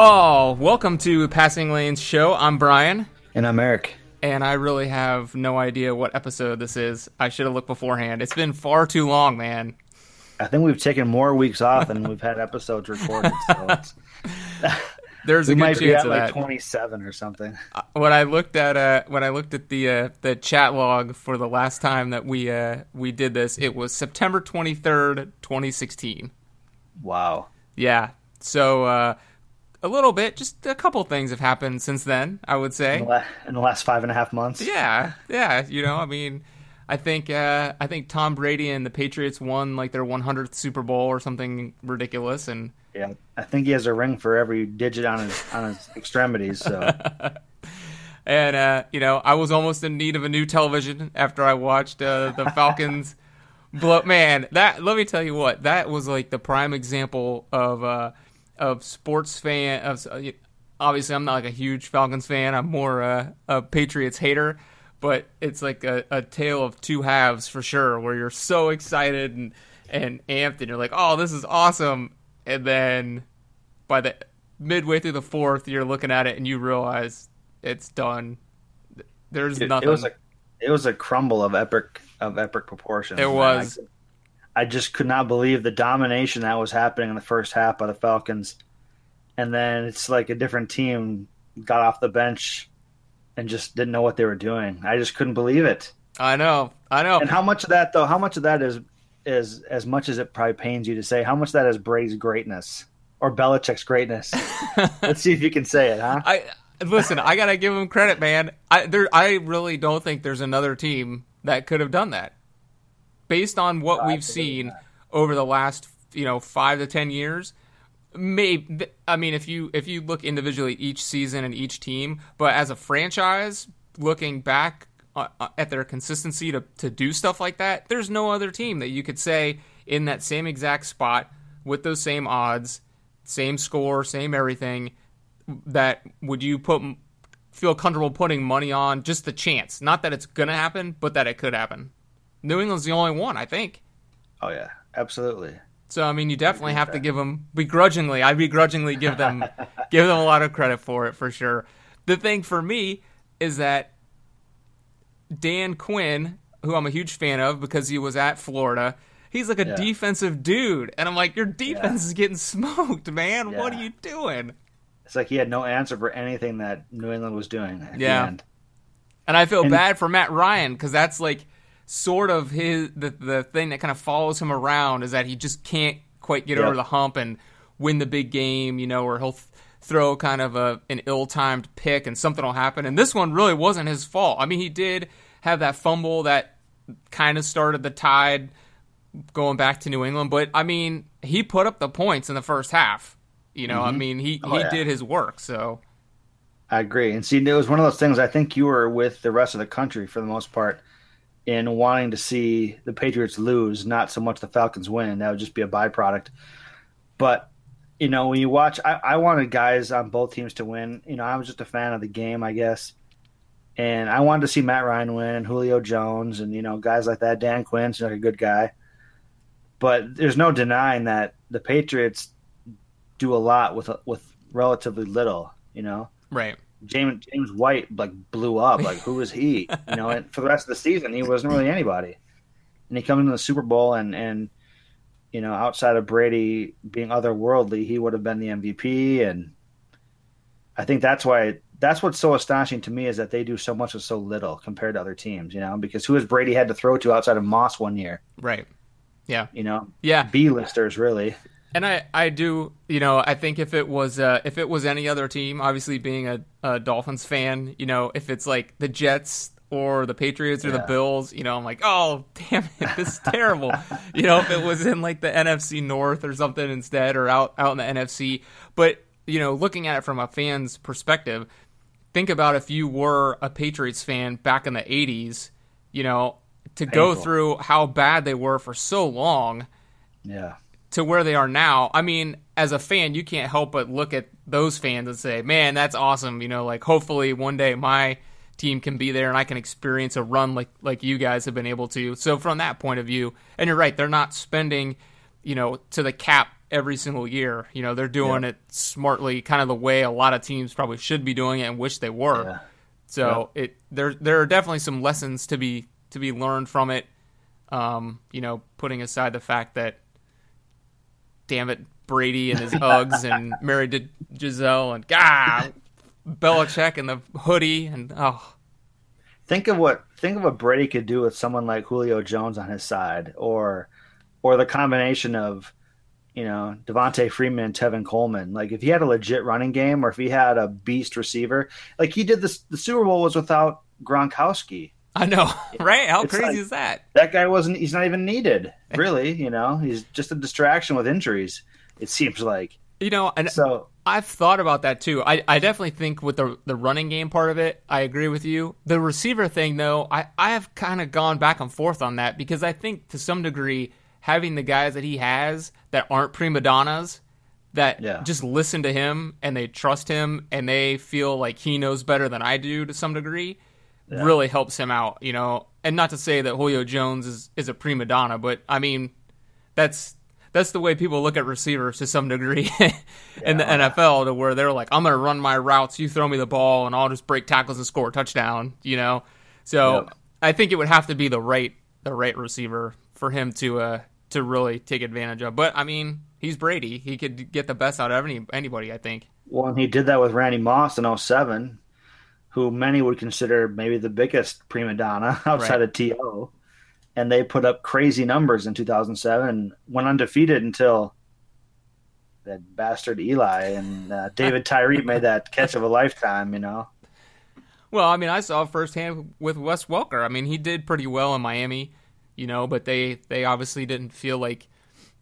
Oh, welcome to Passing Lanes Show. I'm Brian, And I'm Eric. and I really have no idea what episode this is. I should have looked beforehand. It's been far too long, man. I think we've taken more weeks off than we've had episodes recorded. So it's, There's we a good might be at like that. 27 or something. when I looked at uh, when I looked at the uh, the chat log for the last time that we uh, we did this, it was September 23rd, 2016. Wow. Yeah. So uh, a little bit, just a couple things have happened since then. I would say. In the, la- in the last five and a half months. Yeah, yeah. You know, I mean, I think uh, I think Tom Brady and the Patriots won like their 100th Super Bowl or something ridiculous, and Yeah. I think he has a ring for every digit on his on his extremities. So and uh, you know, I was almost in need of a new television after I watched uh, the Falcons. blow. Man, that let me tell you what that was like the prime example of uh, of sports fan of. Uh, obviously, I'm not like a huge Falcons fan. I'm more uh, a Patriots hater. But it's like a, a tale of two halves for sure, where you're so excited and and amped, and you're like, "Oh, this is awesome!" And then by the midway through the fourth, you're looking at it and you realize it's done. There's it, it was a it was a crumble of epic of epic proportions. It was. I, I just could not believe the domination that was happening in the first half by the Falcons, and then it's like a different team got off the bench and just didn't know what they were doing. I just couldn't believe it. I know, I know. And how much of that though? How much of that is is as much as it probably pains you to say? How much of that is Brady's greatness or Belichick's greatness? Let's see if you can say it, huh? I listen. I gotta give him credit, man. I there. I really don't think there's another team that could have done that, based on what we've seen that. over the last you know five to ten years. Maybe I mean if you if you look individually each season and each team, but as a franchise, looking back uh, uh, at their consistency to to do stuff like that, there's no other team that you could say in that same exact spot with those same odds, same score, same everything that would you put feel comfortable putting money on just the chance not that it's gonna happen but that it could happen new england's the only one i think Oh yeah, absolutely. so i mean you definitely have to give them begrudgingly i begrudgingly give them give them a lot of credit for it for sure the thing for me is that dan quinn who i'm a huge fan of because he was at florida he's like a Yeah. defensive dude and i'm like your defense is getting smoked man what are you doing It's like he had no answer for anything that New England was doing. At Yeah. The end. And I feel And- bad for Matt Ryan because that's like sort of his the the thing that kind of follows him around is that he just can't quite get Yep. over the hump and win the big game, you know, or he'll th- throw kind of a an ill-timed pick and something will happen. And this one really wasn't his fault. I mean, he did have that fumble that kind of started the tide going back to New England, but I mean, he put up the points in the first half. You know, I mm-hmm. mean, he Oh, he yeah. did his work. So I agree. And see, it was one of those things. I think you were with the rest of the country for the most part in wanting to see the Patriots lose, not so much the Falcons win. That would just be a byproduct. But you know, when you watch, I, I wanted guys on both teams to win. You know, I was just a fan of the game, I guess. And I wanted to see Matt Ryan win, and Julio Jones, and you know guys like that. Dan Quinn's like a good guy, but there's no denying that the Patriots do a lot with with relatively little. You know, right. James James White like blew up. Like who was he? You know, and for the rest of the season, he wasn't really anybody. And he comes into the Super Bowl, and and you know, outside of Brady being otherworldly, he would have been the MVP. And I think that's why that's what's so astonishing to me is that they do so much with so little compared to other teams. You know, because who has Brady had to throw to outside of Moss one year? Right. Yeah. You know, Yeah. B listers really. And I, I do, you know, I think if it was, uh, if it was any other team, obviously being a, a Dolphins fan, you know, if it's like the Jets or the Patriots or the Bills, you know, I'm like, oh, damn it, this is terrible. you know, if it was in like the NFC North or something instead, or out out in the NFC. But you know, looking at it from a fan's perspective, think about if you were a Patriots fan back in the '80s, you know, to go through how bad they were for so long Yeah. To where they are now. I mean, as a fan, you can't help but look at those fans and say, "Man, that's awesome." You know, like hopefully one day my team can be there and I can experience a run like like you guys have been able to. So from that point of view, and you're right, they're not spending, you know, to the cap every single year. You know, they're doing yeah. it smartly, kind of the way a lot of teams probably should be doing it and wish they were. Yeah. So yeah. it there there are definitely some lessons to be to be learned from it. Um, you know, putting aside the fact that, damn it, Brady and his Uggs and married to Gisele and God, Belichick and the hoodie and oh. Think of what think of what Brady could do with someone like Julio Jones on his side, or or the combination of you know Devonta Freeman and Tevin Coleman. Like if he had a legit running game, or if he had a beast receiver, like he did this. The Super Bowl was without Gronkowski. I know, right? How it's crazy like, is that? That guy wasn't. He's not even needed, really. You know, he's just a distraction with injuries. It seems like. You know, and so I've thought about that too. I, I definitely think with the the running game part of it, I agree with you. The receiver thing, though, I, I have kind of gone back and forth on that because I think to some degree having the guys that he has that aren't prima donnas that yeah. just listen to him and they trust him and they feel like he knows better than I do to some degree yeah. really helps him out, you know. And not to say that Julio Jones is, is a prima donna, but I mean that's that's the way people look at receivers to some degree in the NFL, to where they're like, I'm going to run my routes, you throw me the ball, and I'll just break tackles and score a touchdown. You know, so yep. I think it would have to be the right the right receiver for him to uh to really take advantage of. But I mean, he's Brady; he could get the best out of any anybody. I think. Well, he did that with Randy Moss in 07, who many would consider maybe the biggest prima donna outside right. of To and they put up crazy numbers in 2007 and went undefeated until that bastard Eli and uh, David Tyree made that catch of a lifetime, you know. Well, I mean, I saw firsthand with Wes Welker. I mean, he did pretty well in Miami, you know, but they they obviously didn't feel like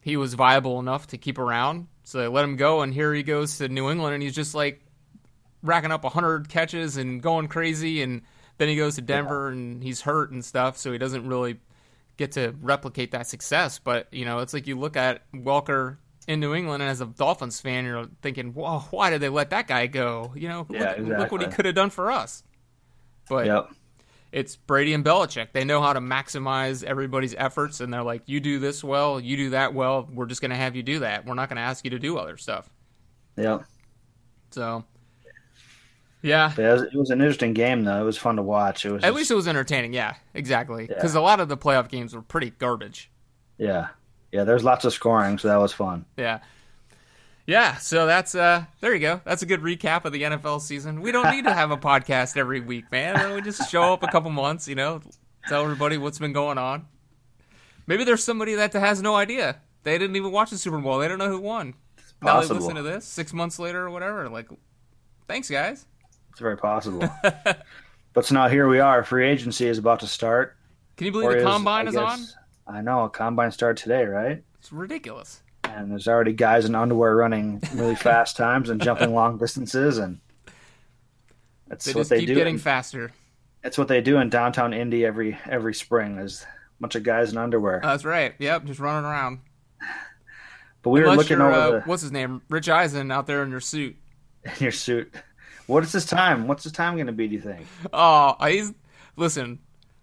he was viable enough to keep around, so they let him go. And here he goes to New England, and he's just like racking up hundred catches and going crazy. And then he goes to Denver, yeah. and he's hurt and stuff, so he doesn't really get to replicate that success. But you know, it's like you look at Welker in New England, and as a Dolphins fan, you're thinking, "Well, why did they let that guy go?" You know, yeah, look, exactly. look, what he could have done for us. But yep. it's Brady and Belichick. They know how to maximize everybody's efforts, and they're like, "You do this well, you do that well. We're just going to have you do that. We're not going to ask you to do other stuff." Yeah. So yeah. It was, it was, an interesting game, though. It was fun to watch. It was at just, least it was entertaining. Yeah, exactly. Because yeah. a lot of the playoff games were pretty garbage. Yeah, yeah. There's lots of scoring, so that was fun. Yeah, yeah. So that's uh, there you go. That's a good recap of the NFL season. We don't need to have a podcast every week, man. We just show up a couple months, you know, tell everybody what's been going on. Maybe there's somebody that has no idea. They didn't even watch the Super Bowl. They don't know who won. Now they listen to this six months later or whatever. Like, thanks, guys. It's very possible. but so now here we are. Free agency is about to start. Can you believe the combine is, is on? I know. A combine started today, right? It's ridiculous. And there's already guys in underwear running really fast times and jumping long distances, and that's they what they keep do. Getting in, faster. That's what they do in downtown Indy every every spring. Is a bunch of guys in underwear. that's right. Yep, just running around. But we Unless were looking over. Uh, the... What's his name? Rich Eisen out there in your suit. In your suit. What is his time? What's his time going to be? Do you think? Oh, he's listen.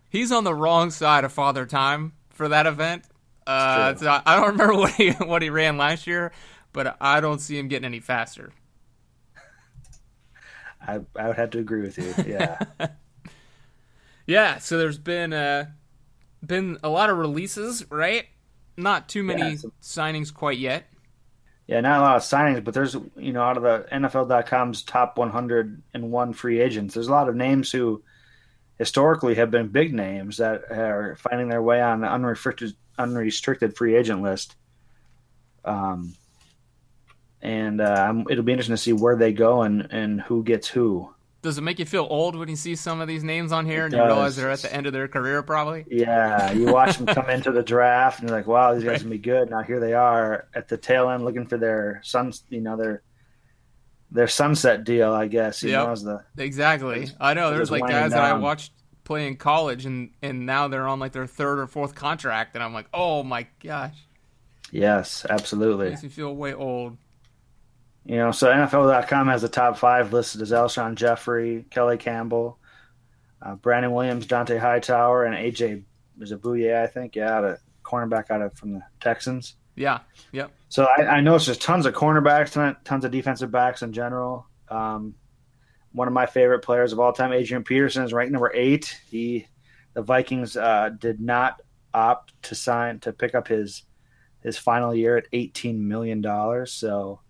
He's on the wrong side of father time for that event. Uh, so I don't remember what he what he ran last year, but I don't see him getting any faster. I I would have to agree with you. Yeah. yeah. So there's been uh been a lot of releases, right? Not too many yeah, signings quite yet. Yeah, not a lot of signings, but there's you know out of the NFL.com's top 101 free agents, there's a lot of names who historically have been big names that are finding their way on the unrestricted unrestricted free agent list. Um, and uh, it'll be interesting to see where they go and and who gets who does it make you feel old when you see some of these names on here and you realize they're at the end of their career probably? Yeah you watch them come into the draft and you're like wow these guys can be good. Now here they are at the tail end looking for their sons you know their their sunset deal i guess you yep. know the exactly. i know there's like guys down. that i watched play in college and and now they're on like their third or fourth contract and i'm like oh my gosh. Yes absolutely. Makes me feel way old you know, so NFL.com has the top five listed as Alshon Jeffery, Calais Campbell, uh, Brandon Williams, Dont'a Hightower, and AJ is a Bouye, I think, yeah, out of cornerback out of from the Texans. Yeah. Yep. So I, I noticed there's tons of cornerbacks tonight, tons of defensive backs in general. Um, one of my favorite players of all time, Adrian Peterson, is ranked number eight. He, the Vikings, uh, did not opt to sign to pick up his his final year at eighteen million dollars. So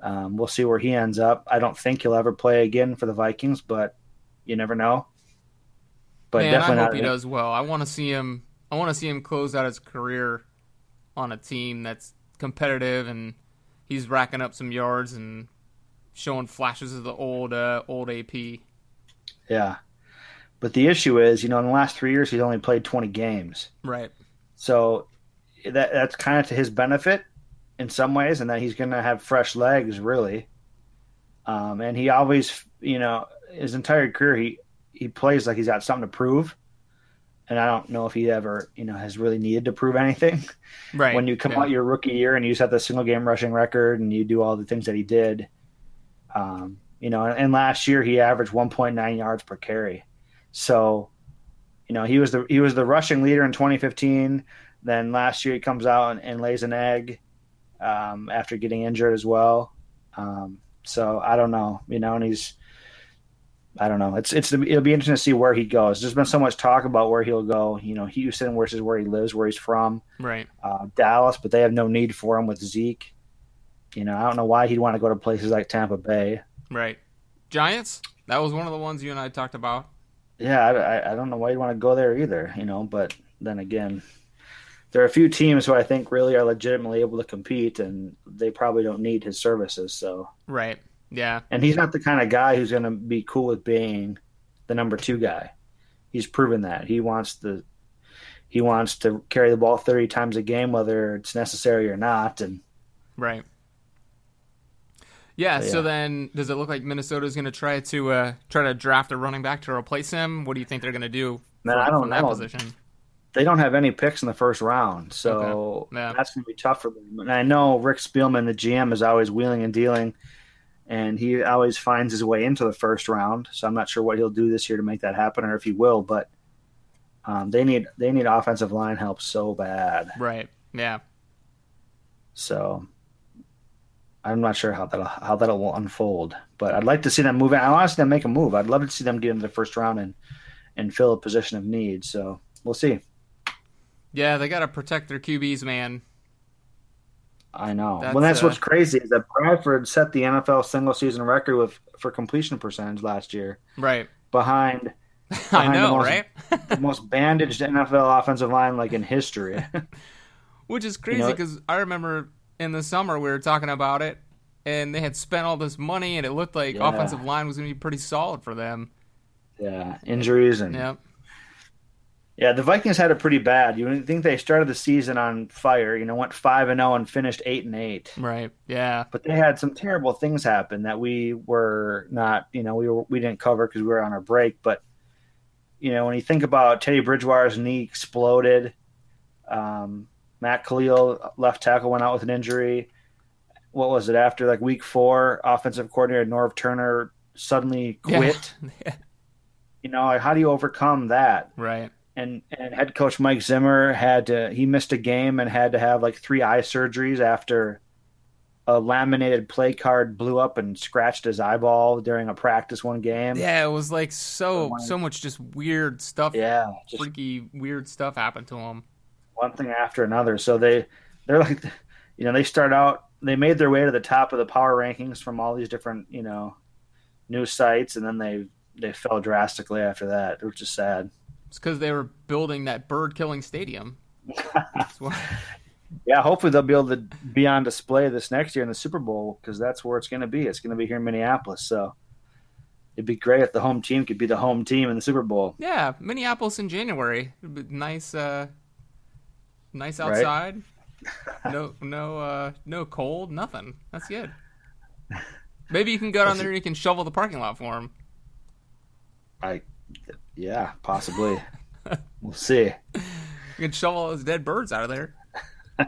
um, we'll see where he ends up. I don't think he'll ever play again for the Vikings, but you never know. But Man, definitely I hope he does well. I want to see him. I want to see him close out his career on a team that's competitive and he's racking up some yards and showing flashes of the old uh, old AP. Yeah, but the issue is, you know, in the last three years, he's only played twenty games. Right. So that that's kind of to his benefit in some ways, and that he's going to have fresh legs, really. Um, and he always, you know, his entire career, he he plays like he's got something to prove and I don't know if he ever, you know, has really needed to prove anything. Right. When you come yeah. out your rookie year and you set the single game rushing record and you do all the things that he did, um, you know, and, and last year he averaged 1.9 yards per carry. So, you know, he was the he was the rushing leader in 2015. Then last year he comes out and, and lays an egg um, after getting injured as well. Um, so I don't know, you know, and he's I don't know. It's it's it'll be interesting to see where he goes. There's been so much talk about where he'll go. You know, Houston versus where he lives, where he's from. Right. Uh, Dallas, but they have no need for him with Zeke. You know, I don't know why he'd want to go to places like Tampa Bay. Right. Giants. That was one of the ones you and I talked about. Yeah, I, I don't know why you'd want to go there either. You know, but then again, there are a few teams who I think really are legitimately able to compete, and they probably don't need his services. So. Right. Yeah. And he's not the kind of guy who's going to be cool with being the number two guy. He's proven that he wants to he wants to carry the ball 30 times a game whether it's necessary or not and right yeah, yeah. so then does it look like Minnesota's going to try to uh, try to draft a running back to replace him what do you think they're going to do Man, I don't know. that position they don't have any picks in the first round so okay. yeah. that's going to be tough for them and I know Rick Spielman the GM is always wheeling and dealing and he always finds his way into the first round. So I'm not sure what he'll do this year to make that happen, or if he will. But um, they need they need offensive line help so bad. Right. Yeah. So I'm not sure how that how that will unfold, but I'd like to see them move. I want to see them make a move. I'd love to see them get into the first round and and fill a position of need. So we'll see. Yeah, they got to protect their QBs, man. I know. That's, well, that's uh, what's crazy is that Bradford set the NFL single season record with for completion percentage last year. Right. Behind. behind I know, the most, right? the most bandaged NFL offensive line like in history. Which is crazy because you know, I remember in the summer we were talking about it, and they had spent all this money, and it looked like yeah. offensive line was going to be pretty solid for them. Yeah, injuries and yeah. Yeah, the Vikings had it pretty bad. You think they started the season on fire? You know, went five and zero oh and finished eight and eight. Right. Yeah. But they had some terrible things happen that we were not. You know, we were we didn't cover because we were on our break. But you know, when you think about Teddy Bridgewater's knee exploded, um, Matt Kalil left tackle went out with an injury. What was it after like week four? Offensive coordinator Norv Turner suddenly quit. Yeah. you know, like, how do you overcome that? Right and and head coach Mike Zimmer had to he missed a game and had to have like three eye surgeries after a laminated play card blew up and scratched his eyeball during a practice one game. Yeah, it was like so so much just weird stuff. Yeah, just, freaky weird stuff happened to him. One thing after another. So they they're like, you know, they start out. They made their way to the top of the power rankings from all these different you know news sites, and then they they fell drastically after that, which is sad. It's because they were building that bird killing stadium. yeah, hopefully they'll be able to be on display this next year in the Super Bowl because that's where it's going to be. It's going to be here in Minneapolis. So it'd be great if the home team could be the home team in the Super Bowl. Yeah, Minneapolis in January. nice, uh, nice outside. Right? no, no, uh, no cold, nothing. That's good. Maybe you can go down there and you can shovel the parking lot for him. I yeah, possibly. we'll see. You can shovel all those dead birds out of there.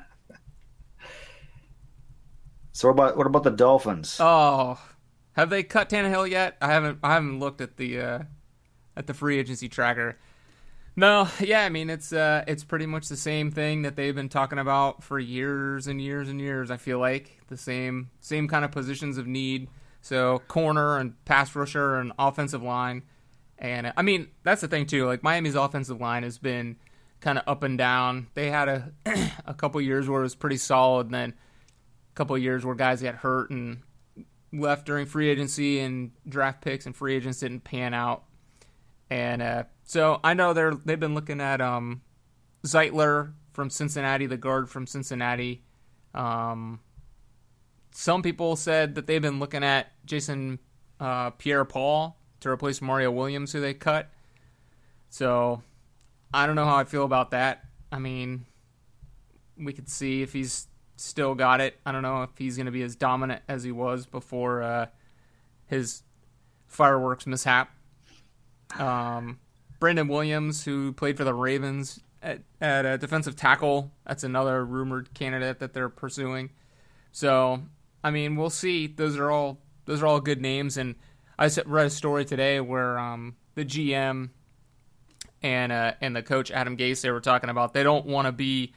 so what about what about the Dolphins? Oh, have they cut Tannehill yet? I haven't. I haven't looked at the uh, at the free agency tracker. No, yeah, I mean it's uh, it's pretty much the same thing that they've been talking about for years and years and years. I feel like the same same kind of positions of need. So corner and pass rusher and offensive line, and I mean that's the thing too. Like Miami's offensive line has been kind of up and down. They had a a couple years where it was pretty solid, and then a couple years where guys got hurt and left during free agency and draft picks and free agents didn't pan out. And uh, so I know they're they've been looking at um, Zeitler from Cincinnati, the guard from Cincinnati. Um, some people said that they've been looking at Jason uh, Pierre-Paul to replace Mario Williams, who they cut. So I don't know how I feel about that. I mean, we could see if he's still got it. I don't know if he's going to be as dominant as he was before uh, his fireworks mishap. Um, Brandon Williams, who played for the Ravens at, at a defensive tackle, that's another rumored candidate that they're pursuing. So, I mean, we'll see. Those are all those are all good names. And I read a story today where um, the GM and uh, and the coach Adam Gase they were talking about they don't want to be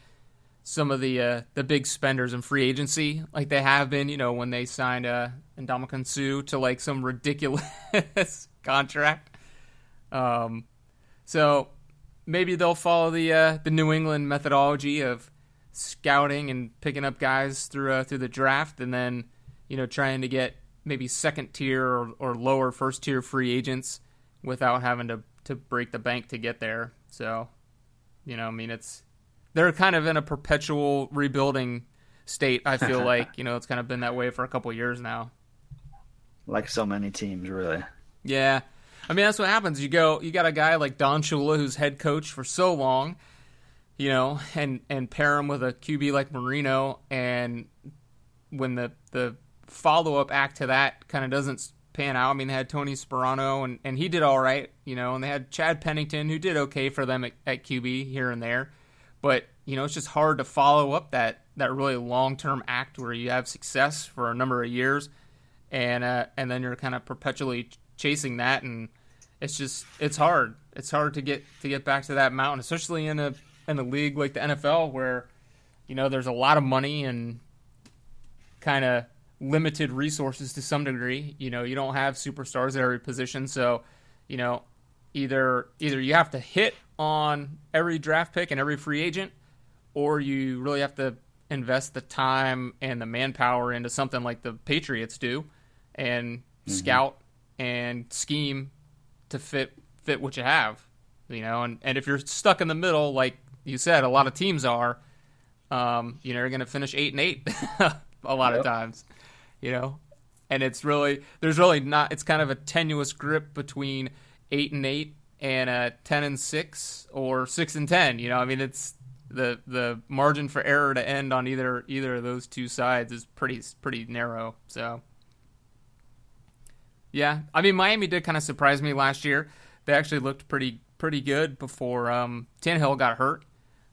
some of the uh, the big spenders in free agency like they have been. You know, when they signed uh, Ndamukong Suh to like some ridiculous contract. Um, so maybe they'll follow the uh, the New England methodology of scouting and picking up guys through uh, through the draft, and then you know trying to get maybe second tier or, or lower first tier free agents without having to to break the bank to get there. So, you know, I mean, it's they're kind of in a perpetual rebuilding state. I feel like you know it's kind of been that way for a couple years now. Like so many teams, really. Yeah, I mean, that's what happens. You go, you got a guy like Don Shula who's head coach for so long, you know, and and pair him with a QB like Marino, and when the the follow up act to that kind of doesn't pan out. I mean, they had Tony Sparano, and, and he did all right, you know, and they had Chad Pennington, who did okay for them at, at QB here and there. But, you know, it's just hard to follow up that, that really long term act where you have success for a number of years, and uh, and then you're kind of perpetually chasing that, and it's just it's hard. It's hard to get to get back to that mountain, especially in a in a league like the NFL where you know there's a lot of money and kind of limited resources to some degree. You know, you don't have superstars at every position, so you know either either you have to hit on every draft pick and every free agent, or you really have to invest the time and the manpower into something like the Patriots do, and mm-hmm. scout and scheme to fit fit what you have. You know, and, and if you're stuck in the middle, like you said, a lot of teams are, um, you know, you're going to finish eight and eight a lot yep. of times you know, and it's really there's really not. It's kind of a tenuous grip between eight and eight and a ten and six or six and ten. You know, I mean, it's the the margin for error to end on either either of those two sides is pretty pretty narrow. So. Yeah, I mean Miami did kind of surprise me last year. They actually looked pretty pretty good before um, Tannehill got hurt.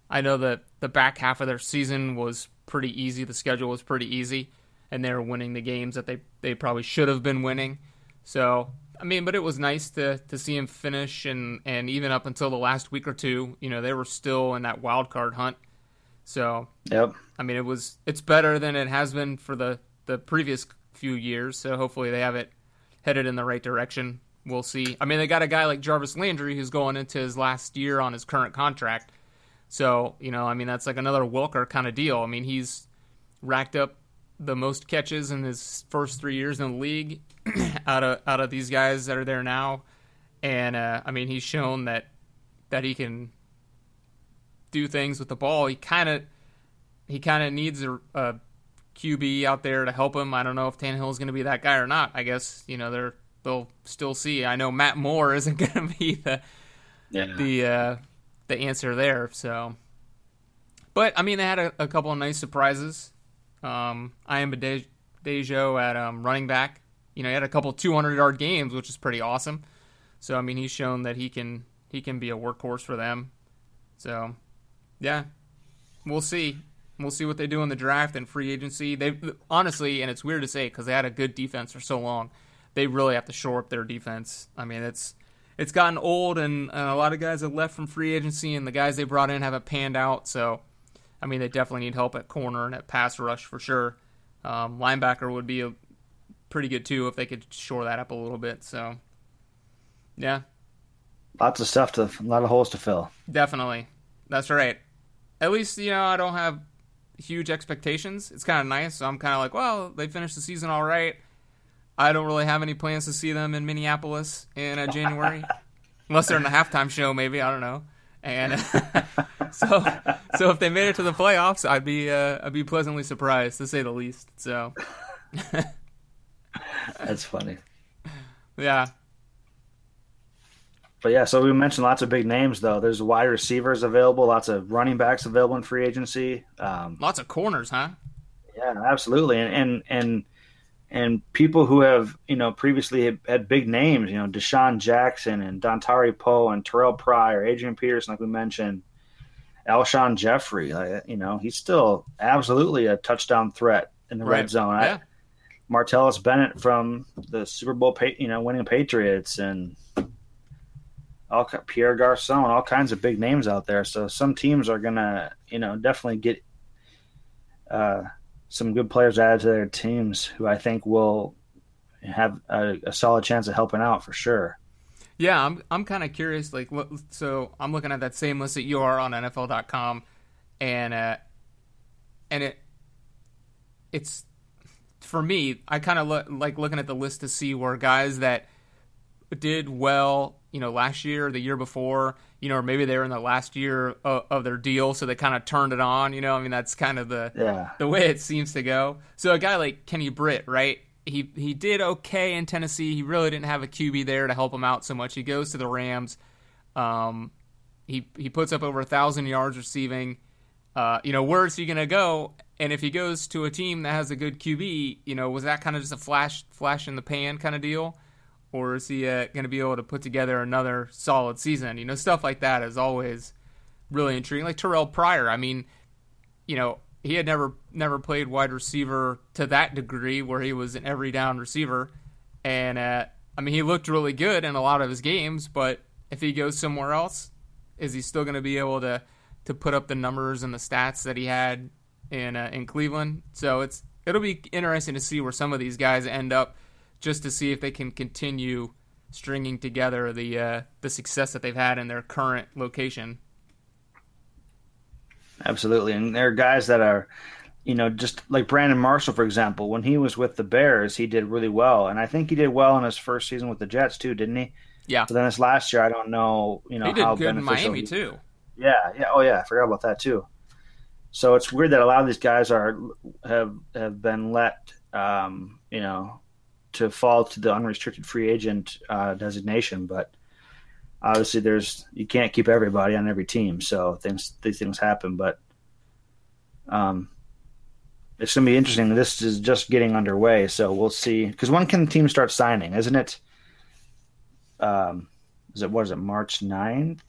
I know that the back half of their season was pretty easy. The schedule was pretty easy and they were winning the games that they, they probably should have been winning. So I mean, but it was nice to to see him finish, and and even up until the last week or two, you know, they were still in that wild card hunt. So yep. I mean, it was it's better than it has been for the the previous few years. So hopefully they have it headed in the right direction. We'll see. I mean, they got a guy like Jarvis Landry who's going into his last year on his current contract. So you know, I mean, that's like another Welker kind of deal. I mean, he's racked up the most catches in his first three years in the league out of out of these guys that are there now, and uh, I mean he's shown that that he can do things with the ball. He kind of he kind of needs a, a, QB out there to help him. I don't know if Tannehill is going to be that guy or not. I guess you know they're they'll still see. I know Matt Moore isn't going to be the yeah. the uh, the answer there. So, but I mean they had a, a couple of nice surprises. Um, Jay Ajayi at um, running back. You know, he had a couple 200 yard games, which is pretty awesome. So I mean, he's shown that he can he can be a workhorse for them. So, yeah, we'll see. We'll see what they do in the draft and free agency. They honestly, and it's weird to say because they had a good defense for so long, they really have to shore up their defense. I mean, it's it's gotten old, and uh, a lot of guys have left from free agency, and the guys they brought in haven't panned out. So, I mean, they definitely need help at corner and at pass rush for sure. Um, linebacker would be a, pretty good too if they could shore that up a little bit. So, yeah, lots of stuff to, a lot of holes to fill. Definitely, that's right. At least you know I don't have huge expectations. It's kind of nice. So I'm kind of like, well, they finished the season all right. I don't really have any plans to see them in Minneapolis in uh, January, unless they're in the halftime show, maybe I don't know. And so, so if they made it to the playoffs, I'd be uh, I'd be pleasantly surprised to say the least. So that's funny. Yeah. But yeah, so we mentioned lots of big names though. There's wide receivers available, lots of running backs available in free agency. Um, lots of corners, huh? Yeah, absolutely. And and and and people who have you know previously had big names, you know, DeSean Jackson and Dontari Poe and Terrelle Pryor, Adrian Peterson, like we mentioned, Alshon Jeffery. Like, you know, he's still absolutely a touchdown threat in the right. red zone. Yeah. I, Martellus Bennett from the Super Bowl, you know, winning Patriots, and all Pierre Garcon, all kinds of big names out there. So some teams are gonna, you know, definitely get. Uh, some good players added to their teams who I think will have a, a solid chance of helping out for sure. Yeah, I'm I'm kind of curious. Like, so I'm looking at that same list that you are on NFL.com, and uh, and it it's for me. I kind of lo- like looking at the list to see where guys that did well, you know, last year or the year before, you know, or maybe they were in the last year of, of their deal, so they kind of turned it on. You know, I mean, that's kind of the yeah. the way it seems to go. So a guy like Kenny Britt, right? He he did okay in Tennessee. He really didn't have a QB there to help him out so much. He goes to the Rams. Um, he he puts up over a thousand yards receiving. Uh, you know, where's he gonna go? And if he goes to a team that has a good QB, you know, was that kind of just a flash flash in the pan kind of deal? Or is he uh, going to be able to put together another solid season? You know, stuff like that is always really intriguing. Like Terrelle Pryor, I mean, you know, he had never never played wide receiver to that degree where he was an every down receiver, and uh, I mean, he looked really good in a lot of his games. But if he goes somewhere else, is he still going to be able to to put up the numbers and the stats that he had in uh, in Cleveland? So it's it'll be interesting to see where some of these guys end up just to see if they can continue stringing together the uh, the success that they've had in their current location. Absolutely, and there are guys that are, you know, just like Brandon Marshall, for example. When he was with the Bears, he did really well, and I think he did well in his first season with the Jets too, didn't he? Yeah. But then this last year, I don't know, you know, he did how good in Miami he, too. Yeah, yeah, oh yeah, I forgot about that too. So it's weird that a lot of these guys are have have been let, um, you know, to fall to the unrestricted free agent uh, designation, but obviously there's you can't keep everybody on every team, so things these things happen. But um, it's going to be interesting. This is just getting underway, so we'll see. Because when can teams start signing? Isn't it? Um, is it what is it March 9th?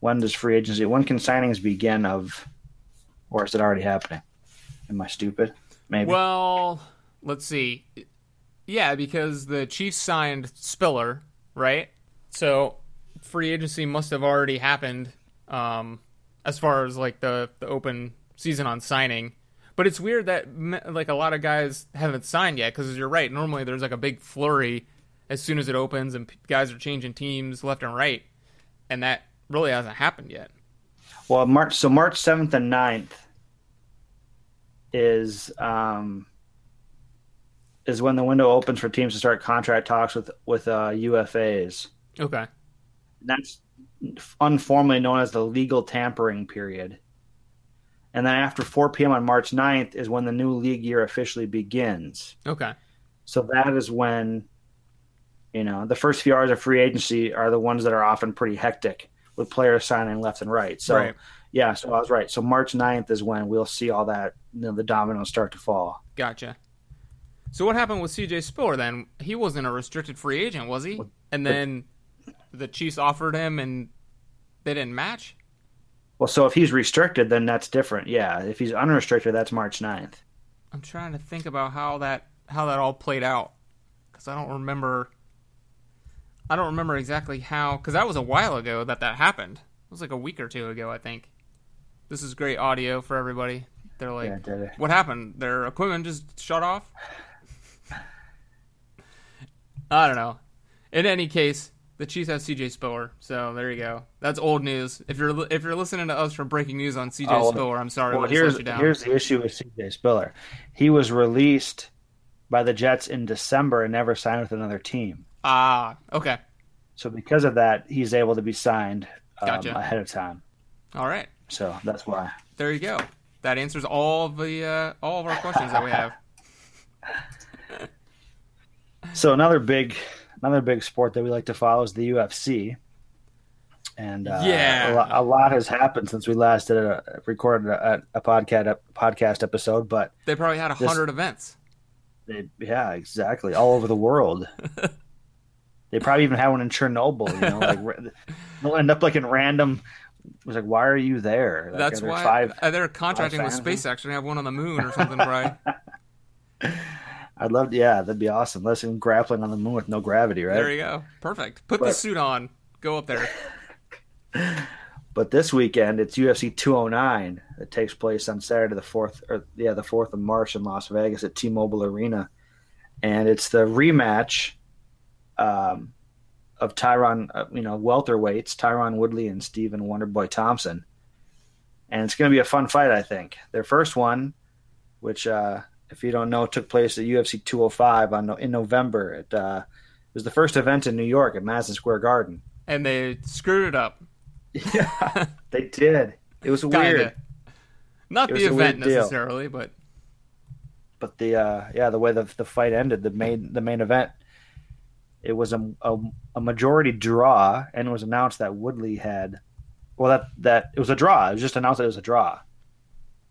When does free agency? When can signings begin? Of, or is it already happening? Am I stupid? Maybe. Well, let's see. Yeah, because the Chiefs signed Spiller, right? So free agency must have already happened um, as far as like the, the open season on signing. But it's weird that like a lot of guys haven't signed yet because you're right. Normally there's like a big flurry as soon as it opens and guys are changing teams left and right, and that really hasn't happened yet. Well, March so March seventh and 9th is um, is when the window opens for teams to start contract talks with with uh, UFAs. Okay, that's informally known as the legal tampering period. And then after 4 p.m. on March 9th is when the new league year officially begins. Okay. So that is when, you know, the first few hours of free agency are the ones that are often pretty hectic with players signing left and right. So, right. yeah, so I was right. So March 9th is when we'll see all that, you know, the dominoes start to fall. Gotcha. So what happened with CJ Spiller then? He wasn't a restricted free agent, was he? And then the Chiefs offered him and they didn't match? Well, so if he's restricted, then that's different. Yeah, if he's unrestricted, that's March 9th. I'm trying to think about how that how that all played out cuz I don't remember I don't remember exactly how because that was a while ago that that happened. It was like a week or two ago, I think. This is great audio for everybody. They're like, Yeah, "What happened? Their equipment just shut off." I don't know. In any case, the Chiefs have CJ Spiller, so there you go. That's old news. If you're if you're listening to us for breaking news on CJ Oh, Spiller, I'm sorry. Well, here's let you down. here's the issue with CJ Spiller. He was released by the Jets in December and never signed with another team. Ah, okay, So because of that, he's able to be signed um, Gotcha. ahead of time. all right. So that's why. There you go. That answers all the uh, all of our questions that we have. So another big another big sport that we like to follow is the UFC. And uh, Yeah. a, lot, a lot has happened since we last did a recorded a, a podcast a podcast episode, but They probably had a hundred events. they, yeah, exactly, all over the world. they probably even had one in Chernobyl. You know, like they'll end up like in random. It was like, why are you there? Like, That's there why five. uh, they're contracting with? SpaceX to have one on the moon or something, right? I'd love, to. yeah, that'd be awesome. Let's grappling on the moon with no gravity, right? There you go. Perfect. Put the suit on. Go up there. But this weekend, it's UFC 209 that takes place on Saturday the fourth, or yeah, the fourth of March in Las Vegas at T-Mobile Arena, and it's the rematch um, of Tyron, uh, you know, welterweights Tyron Woodley and Stephen Wonderboy Thompson, and it's going to be a fun fight. I think their first one, which uh, if you don't know, took place at UFC 205 on in November. It uh, was the first event in New York at Madison Square Garden. And they screwed it up. Yeah, they did. It was Kinda. weird. Not It the event weird deal. necessarily, but but the uh, yeah, the way the the fight ended, the main the main event, it was a, a a majority draw, and it was announced that Woodley had, well, that that it was a draw. It was just announced that it was a draw,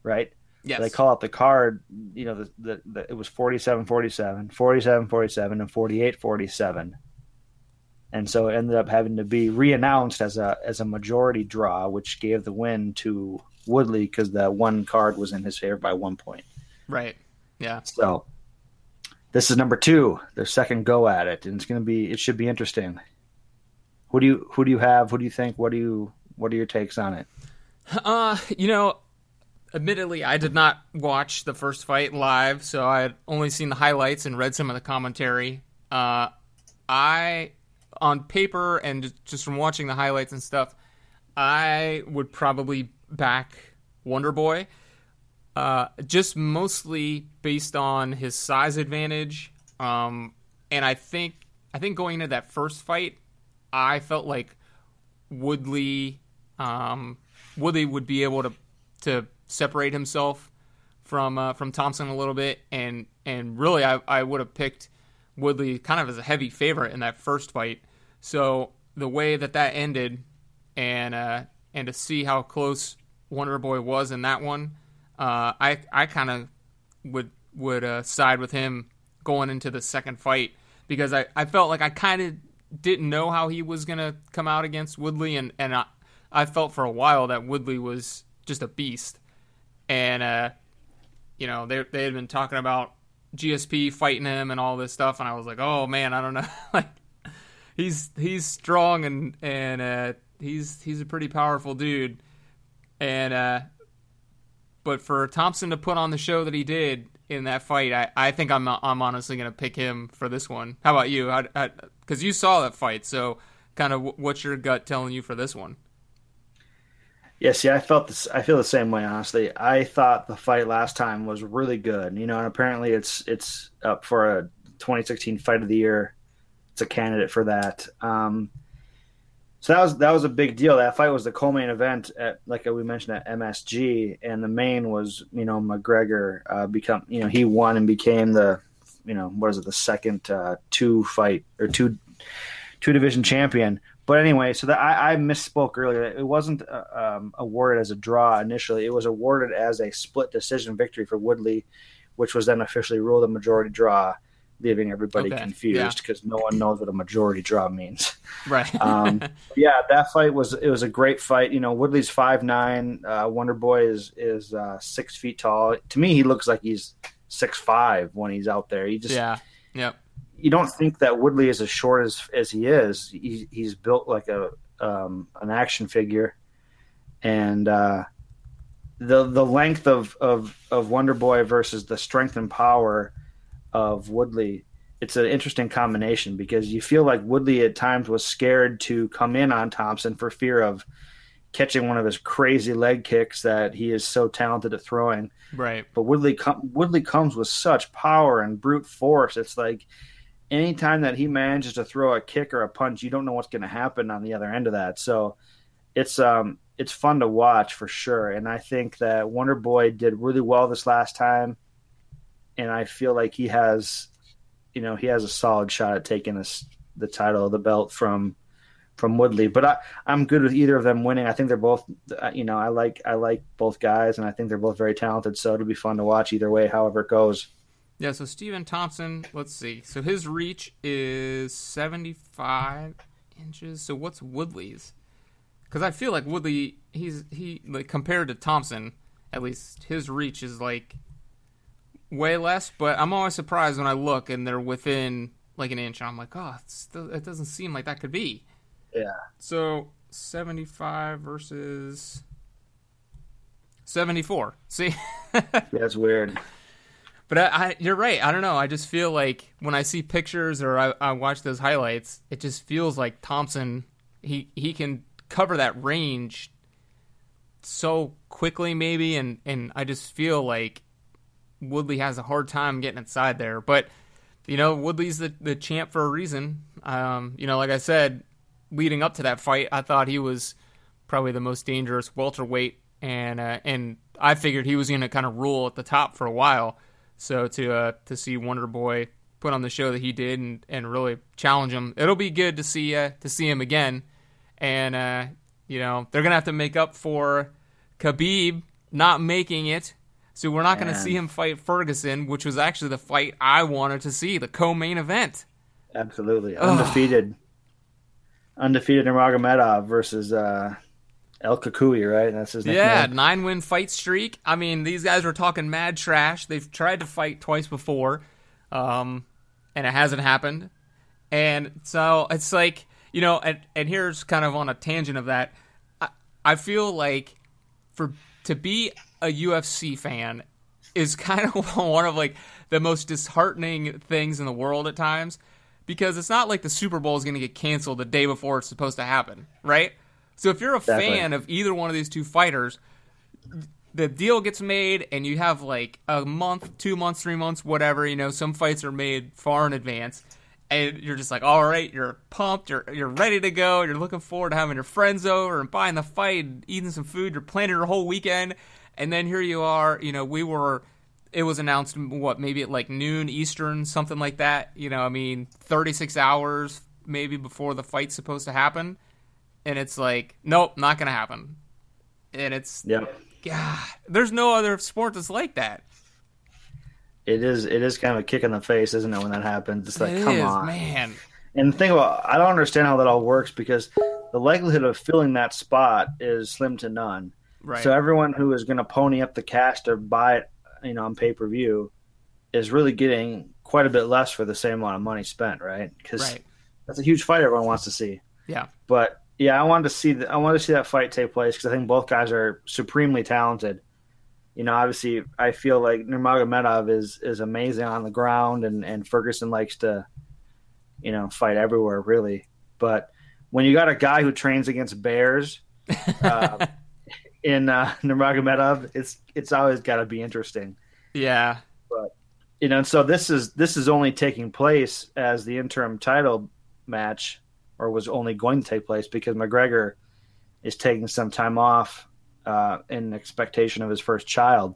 right? Yes. They call out the card, you know, the, the, the it was 47-47, 47-47, and 48-47. And so it ended up having to be re-announced as a as a majority draw, which gave the win to Woodley because that one card was in his favor by one point. right. Yeah. So this is number two, their second go at it, and it's going to be it should be interesting. Who do you who do you have? Who do you think? What do you what are your takes on it? Uh, you know, admittedly, I did not watch the first fight live, so I had only seen the highlights and read some of the commentary. Uh, I, on paper and just- from watching the highlights and stuff, I would probably back Wonder Boy. Uh, just mostly based on his size advantage. Um, and I think I think going into that first fight, I felt like Woodley um, Woodley would be able to to separate himself from uh, from Thompson a little bit, and and really I, I would have picked Woodley kind of as a heavy favorite in that first fight. So the way that that ended, and uh, and to see how close Wonder Boy was in that one, uh, I I kind of would would uh, side with him going into the second fight. Because I, I felt like I kind of didn't know how he was gonna come out against Woodley, and and I, I felt for a while that Woodley was just a beast, and uh, you know they they had been talking about GSP fighting him and all this stuff, and I was like, oh man, I don't know, like he's he's strong and and uh, he's he's a pretty powerful dude, and uh, but for Thompson to put on the show that he did in that fight, I, I think I'm I'm honestly gonna pick him for this one. How about you? Because you saw that fight, so kind of what's your gut telling you for this one? Yeah, see, I felt this. I feel the same way. Honestly, I thought the fight last time was really good. You know, and apparently it's it's up for a 2016 Fight of the Year. It's a candidate for that. Um, so that was that was a big deal. That fight was the co-main event at, like we mentioned, at MSG, and the main was you know McGregor uh, become you know he won and became the you know what is it the second uh, two fight or two two division champion. But anyway, so that I, I misspoke earlier. It wasn't uh, um, awarded as a draw initially. It was awarded as a split decision victory for Woodley, which was then officially ruled a majority draw, leaving everybody Okay, confused because no one knows what a majority draw means. Right. Um, yeah, that fight was it was a great fight. You know, Woodley's five nine. Uh, Wonder Boy is is uh, six feet tall. To me, he looks like he's six five when he's out there. He just yeah. Yep. You don't think that Woodley is as short as as he is. He, he's built like a um, an action figure, and uh, the the length of, of of Wonder Boy versus the strength and power of Woodley. It's an interesting combination because you feel like Woodley at times was scared to come in on Thompson for fear of catching one of his crazy leg kicks that he is so talented at throwing. Right. But Woodley com- Woodley comes with such power and brute force. It's like anytime that he manages to throw a kick or a punch, you don't know what's going to happen on the other end of that. So it's um it's fun to watch for sure. And I think that Wonder Boy did really well this last time, and I feel like he has, you know, he has a solid shot at taking this the title of the belt from from Woodley. But I, I'm good with either of them winning. I think they're both, uh, you know, I like I like both guys, and I think they're both very talented. So it'll be fun to watch either way, however it goes. Yeah. So Stephen Thompson, let's see. So his reach is 75 inches. So what's Woodley's? Because I feel like Woodley, he's he like compared to Thompson, at least his reach is like way less. But I'm always surprised when I look and they're within like an inch. I'm like, oh, still, it doesn't seem like that could be. Yeah. So 75 versus 74. See? That's weird. But I, I, you're right. I don't know. I just feel like when I see pictures or I, I watch those highlights, it just feels like Thompson. He he can cover that range so quickly, maybe, and and I just feel like Woodley has a hard time getting inside there. But you know, Woodley's the the champ for a reason. Um, you know, like I said, leading up to that fight, I thought he was probably the most dangerous welterweight, and uh, and I figured he was going to kind of rule at the top for a while. So to uh, to see Wonder Boy put on the show that he did and, and really challenge him, it'll be good to see uh, to see him again. And uh, you know they're gonna have to make up for Khabib not making it. So we're not going to see him fight Ferguson, which was actually the fight I wanted to see, the co-main event. Absolutely undefeated undefeated Nurmagomedov versus uh, El Cucuy, right? That's his name. Yeah, nine win fight streak. I mean, these guys were talking mad trash. They've tried to fight twice before, um, and it hasn't happened. And so it's like you know, and and here's kind of on a tangent of that. I, I feel like for to be a UFC fan is kind of one of like the most disheartening things in the world at times because it's not like the Super Bowl is going to get canceled the day before it's supposed to happen, right? So if you're a Definitely. fan of either one of these two fighters, the deal gets made and you have like a month, two months, three months, whatever. You know, some fights are made far in advance, and you're just like, all right, you're pumped, you're you're ready to go, you're looking forward to having your friends over and buying the fight, and eating some food, you're planning your whole weekend, and then here you are. You know, we were it was announced what maybe at like noon Eastern, something like that. You know, I mean, 36 hours maybe before the fight's supposed to happen, and it's like, nope, not gonna happen. And it's yeah, God, there's no other sport that's like that. It is. It is kind of a kick in the face, isn't it, when that happens? It's like, it come is, on, man. And the thing about, I don't understand how that all works because the likelihood of filling that spot is slim to none. Right. So everyone who is going to pony up the cash to buy it you know on pay per view is really getting quite a bit less for the same amount of money spent, right? Because right. that's a huge fight everyone wants to see. Yeah. But yeah, I wanted to see the, I wanted to see that fight take place because I think both guys are supremely talented. You know, obviously, I feel like Nurmagomedov is is amazing on the ground, and and Ferguson likes to, you know, fight everywhere really. But when you got a guy who trains against bears, uh, in uh, Nurmagomedov, it's it's always got to be interesting. Yeah, but you know, so this is this is only taking place as the interim title match, or was only going to take place because McGregor is taking some time off uh, in expectation of his first child.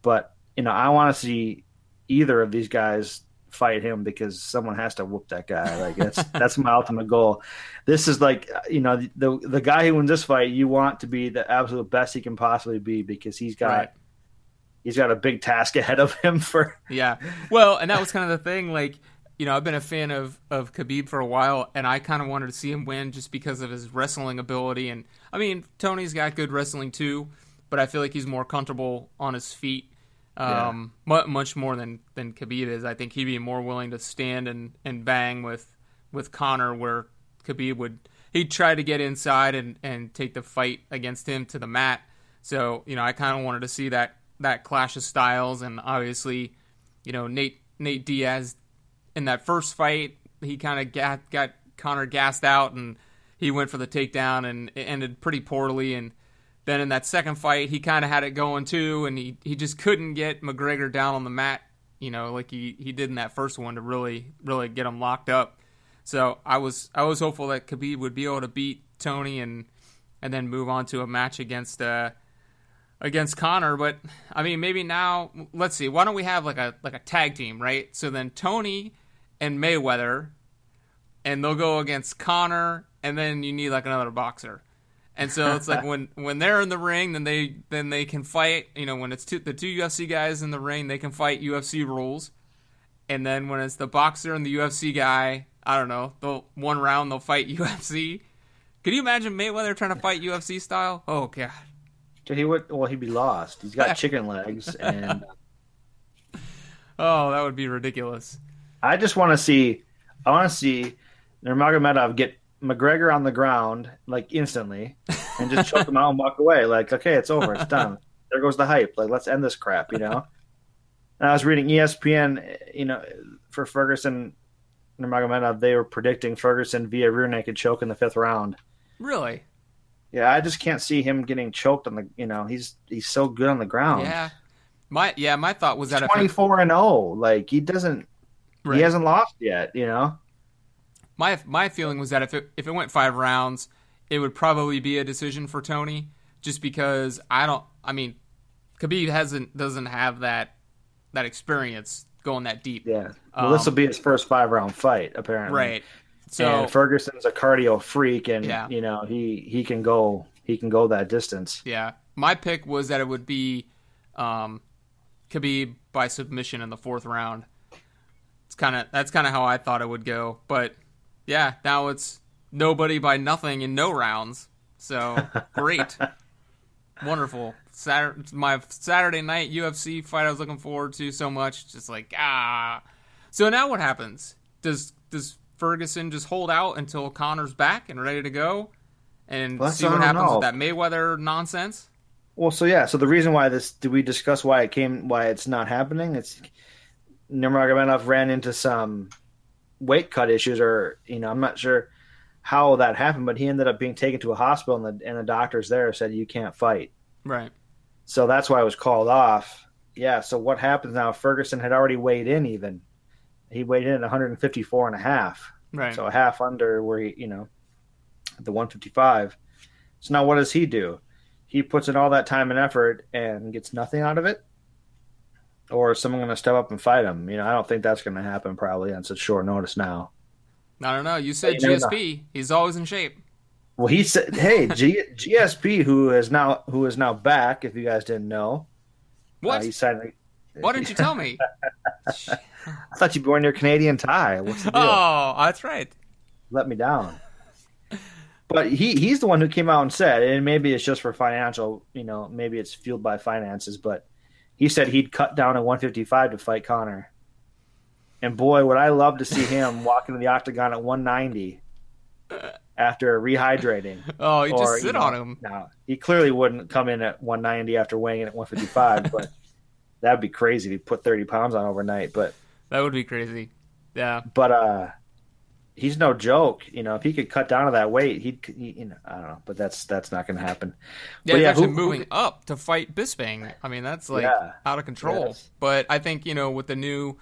But you know, I want to see either of these guys fight him because someone has to whoop that guy. Like that's that's my ultimate goal. This is like you know the the guy who wins this fight, you want to be the absolute best he can possibly be because he's got right. he's got a big task ahead of him for yeah. Well, and that was kind of the thing. Like you know, I've been a fan of of Khabib for a while, and I kind of wanted to see him win just because of his wrestling ability. And I mean, Tony's got good wrestling too, but I feel like he's more comfortable on his feet Um, mu- much more than than Khabib is. I think he'd be more willing to stand and, and bang with with Conor, where Khabib would he'd try to get inside and, and take the fight against him to the mat. So you know, I kind of wanted to see that that clash of styles, and obviously, you know, Nate Nate Diaz in that first fight, he kind of got got Conor gassed out, and he went for the takedown, and it ended pretty poorly, and then in that second fight, he kind of had it going too, and he, he just couldn't get McGregor down on the mat, you know, like he, he did in that first one to really really get him locked up. So I was I was hopeful that Khabib would be able to beat Tony and and then move on to a match against uh, against Conor. But I mean, maybe now let's see. Why don't we have like a like a tag team, right? So then Tony and Mayweather, and they'll go against Conor, and then you need like another boxer. And so it's like when when they're in the ring, then they then they can fight. You know, when it's two, the two UFC guys in the ring, they can fight UFC rules. And then when it's the boxer and the UFC guy, I don't know, they'll one round they'll fight UFC. Could you imagine Mayweather trying to fight UFC style? Oh god. Dude, he would. Well, he'd be lost. He's got chicken legs, and uh, oh, that would be ridiculous. I just want to see. I want to see Nurmagomedov get McGregor on the ground like instantly, and just choke him out and walk away. Like, okay, it's over, it's done. There goes the hype. Like, let's end this crap, you know. And I was reading ESPN, you know, for Ferguson Nurmagomedov, they were predicting Ferguson via rear naked choke in the fifth round. Really? Yeah, I just can't see him getting choked on the. You know, he's he's so good on the ground. Yeah. My yeah, my thought was that twenty four and zero. Like he doesn't, right. he hasn't lost yet. You know. My my feeling was that if it if it went five rounds, it would probably be a decision for Tony, just because I don't. I mean, Khabib hasn't doesn't have that that experience going that deep. Yeah. Well, um, this will be his first five round fight, apparently. Right. So and Ferguson's a cardio freak, and yeah. you know he he can go he can go that distance. Yeah. My pick was that it would be um, Khabib by submission in the fourth round. It's kind of that's kind of how I thought it would go, but yeah, now it's nobody by nothing in no rounds. So great, wonderful. Saturday, my Saturday night UFC fight I was looking forward to so much. Just like ah. So now what happens? Does does Ferguson just hold out until Conor's back and ready to go, and well, see what happens know. with that Mayweather nonsense? Well, so yeah, so the reason why this did we discuss why it came why it's not happening? It's Nurmagomedov ran into some weight cut issues, or you know, I'm not sure how that happened, but he ended up being taken to a hospital, and the and the doctors there said you can't fight. Right. So that's why I was called off. Yeah. So what happens now? Ferguson had already weighed in even he weighed in at 154 and a half. Right. So a half under where he, you know, the 155. So now what does he do? He puts in all that time and effort and gets nothing out of it? Or is someone going to step up and fight him? You know, I don't think that's going to happen probably on such short notice now. I don't know. You said GSP. He's always in shape. Well, he said, "Hey, G- GSP, who is now who is now back. If you guys didn't know, what uh, he signed. Why didn't you tell me? I thought you'd be wearing your Canadian tie. What's the deal? Oh, that's right. Let me down. But he he's the one who came out and said, and maybe it's just for financial, you know, maybe it's fueled by finances, but he said he'd cut down to 155 to fight Conor. And boy, would I love to see him walk into the octagon at 190 after rehydrating. Oh, you just sit you know, on him. No, he clearly wouldn't come in at 190 after weighing in at 155, but that'd be crazy if he put 30 pounds on overnight. But that would be crazy. Yeah. But uh he's no joke. You know, if he could cut down to that weight, he'd he, you know, I don't know, but that's that's not going to happen. Yeah, but he's yeah, actually who, moving who, up to fight Bisping. I mean, that's like yeah, out of control. Yes. But I think, you know, with the new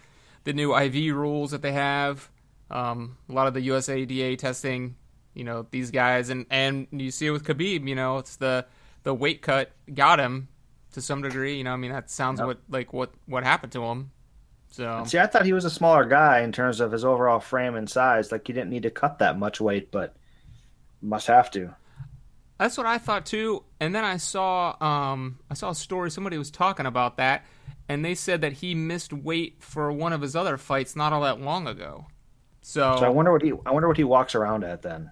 the new IV rules that they have, um, a lot of the USADA testing, you know, these guys and and you see it with Khabib, you know, it's the the weight cut got him to some degree, you know, I mean that sounds yep. what like what what happened to him. So see, I thought he was a smaller guy in terms of his overall frame and size. Like he didn't need to cut that much weight, but must have to. That's what I thought too. And then I saw um, I saw a story. Somebody was talking about that, and they said that he missed weight for one of his other fights not all that long ago. So, so I wonder what he I wonder what he walks around at then.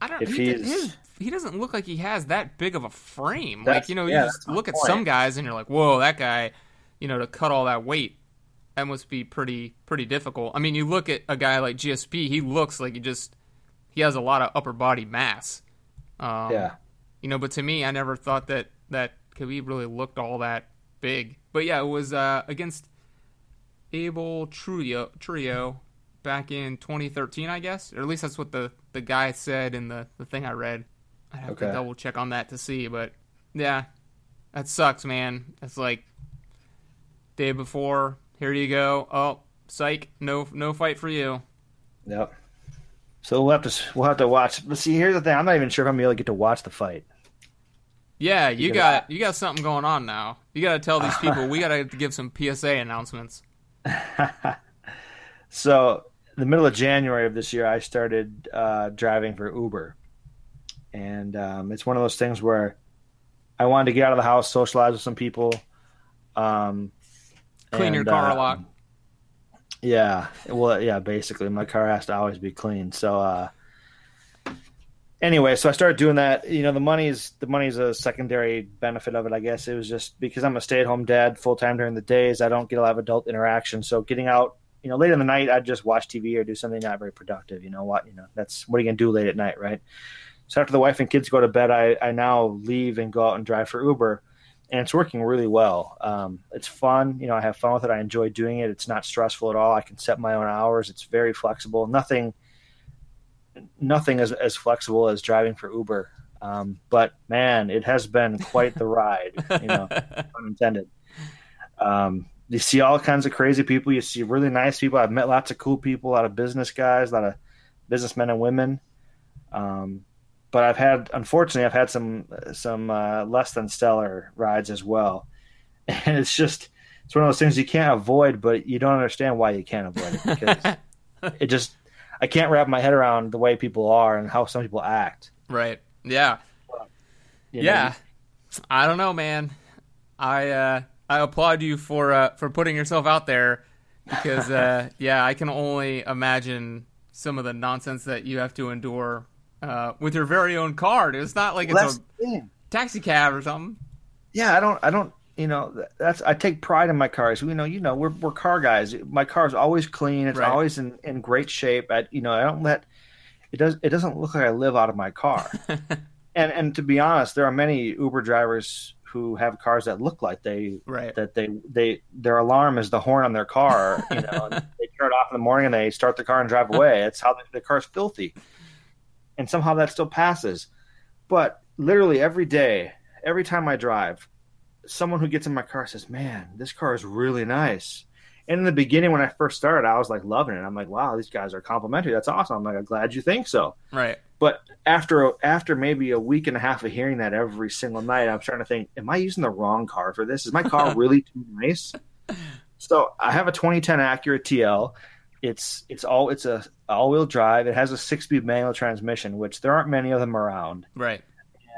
I don't. If he, his, he doesn't look like he has that big of a frame. Like you know, you yeah, just look at point. some guys and you're like, whoa, that guy you know, to cut all that weight. That must be pretty pretty difficult. I mean, you look at a guy like GSP, he looks like he just he has a lot of upper body mass. Um, yeah. You know, but to me, I never thought that that Khabib really looked all that big. But yeah, it was uh, against Abel Trujillo back in 2013, I guess, or at least that's what the the guy said in the the thing I read. I have Okay. to double check on that to see, but yeah, that sucks, man. It's like day before. Here you go. Oh, psych. No, no fight for you. Yep. So we'll have to we'll have to watch. But see, here's the thing: I'm not even sure if I'm gonna be able to get to watch the fight. Yeah, you Because got you got something going on now. You got to tell these people we got to give some PSA announcements. So, the middle of January of this year, I started uh, driving for Uber, and um, it's one of those things where I wanted to get out of the house, socialize with some people, um, Clean your and, car a uh, lot. Yeah, well, yeah, basically, my car has to always be clean. So, uh, anyway, so I started doing that. You know, the money's the money's a secondary benefit of it, I guess. It was just because I'm a stay at home dad full time during the days. I don't get a lot of adult interaction. So, getting out, you know, late in the night, I'd just watch TV or do something not very productive. You know what? You know, that's what are you gonna do late at night, right? So after the wife and kids go to bed, I, I now leave and go out and drive for Uber and it's working really well. Um, it's fun. You know, I have fun with it. I enjoy doing it. It's not stressful at all. I can set my own hours. It's very flexible. Nothing, nothing as, as flexible as driving for Uber. Um, but man, it has been quite the ride, you know, unintended. Um, you see all kinds of crazy people. You see really nice people. I've met lots of cool people, a lot of business guys, a lot of businessmen and women. Um, but I've had, unfortunately, I've had some some uh, less than stellar rides as well, and it's just it's one of those things you can't avoid, but you don't understand why you can't avoid it because it just I can't wrap my head around the way people are and how some people act. right. Yeah. know? yeah. I don't know, man. I uh, I applaud you for uh, for putting yourself out there because uh, yeah, I can only imagine some of the nonsense that you have to endure uh, with your very own car. It's not like it's that's a thing. taxi cab or something. yeah, I don't, I don't, you know, that's I take pride in my cars. We know, you know, we're we're car guys. My car is always clean. It's Right. always in, in great shape. I, you know, I don't let it does. It doesn't look like I live out of my car. and and to be honest, there are many Uber drivers who have cars that look like they Right. that they they their alarm is the horn on their car. You know, they turn it off in the morning and they start the car and drive away. It's how the, the car's filthy, and somehow that still passes. But literally every day, every time I drive, someone who gets in my car says, "Man, this car is really nice." And in the beginning, when I first started, I was like loving it. I'm like, "Wow, these guys are complimentary. That's awesome." I'm like, "I'm glad you think so." Right. But after after maybe a week and a half of hearing that every single night, I'm starting to think, am I using the wrong car for this? Is my car really too nice? So I have a 2010 Acura TL. It's it's all it's a all wheel drive. It has a six speed manual transmission, which there aren't many of them around. Right.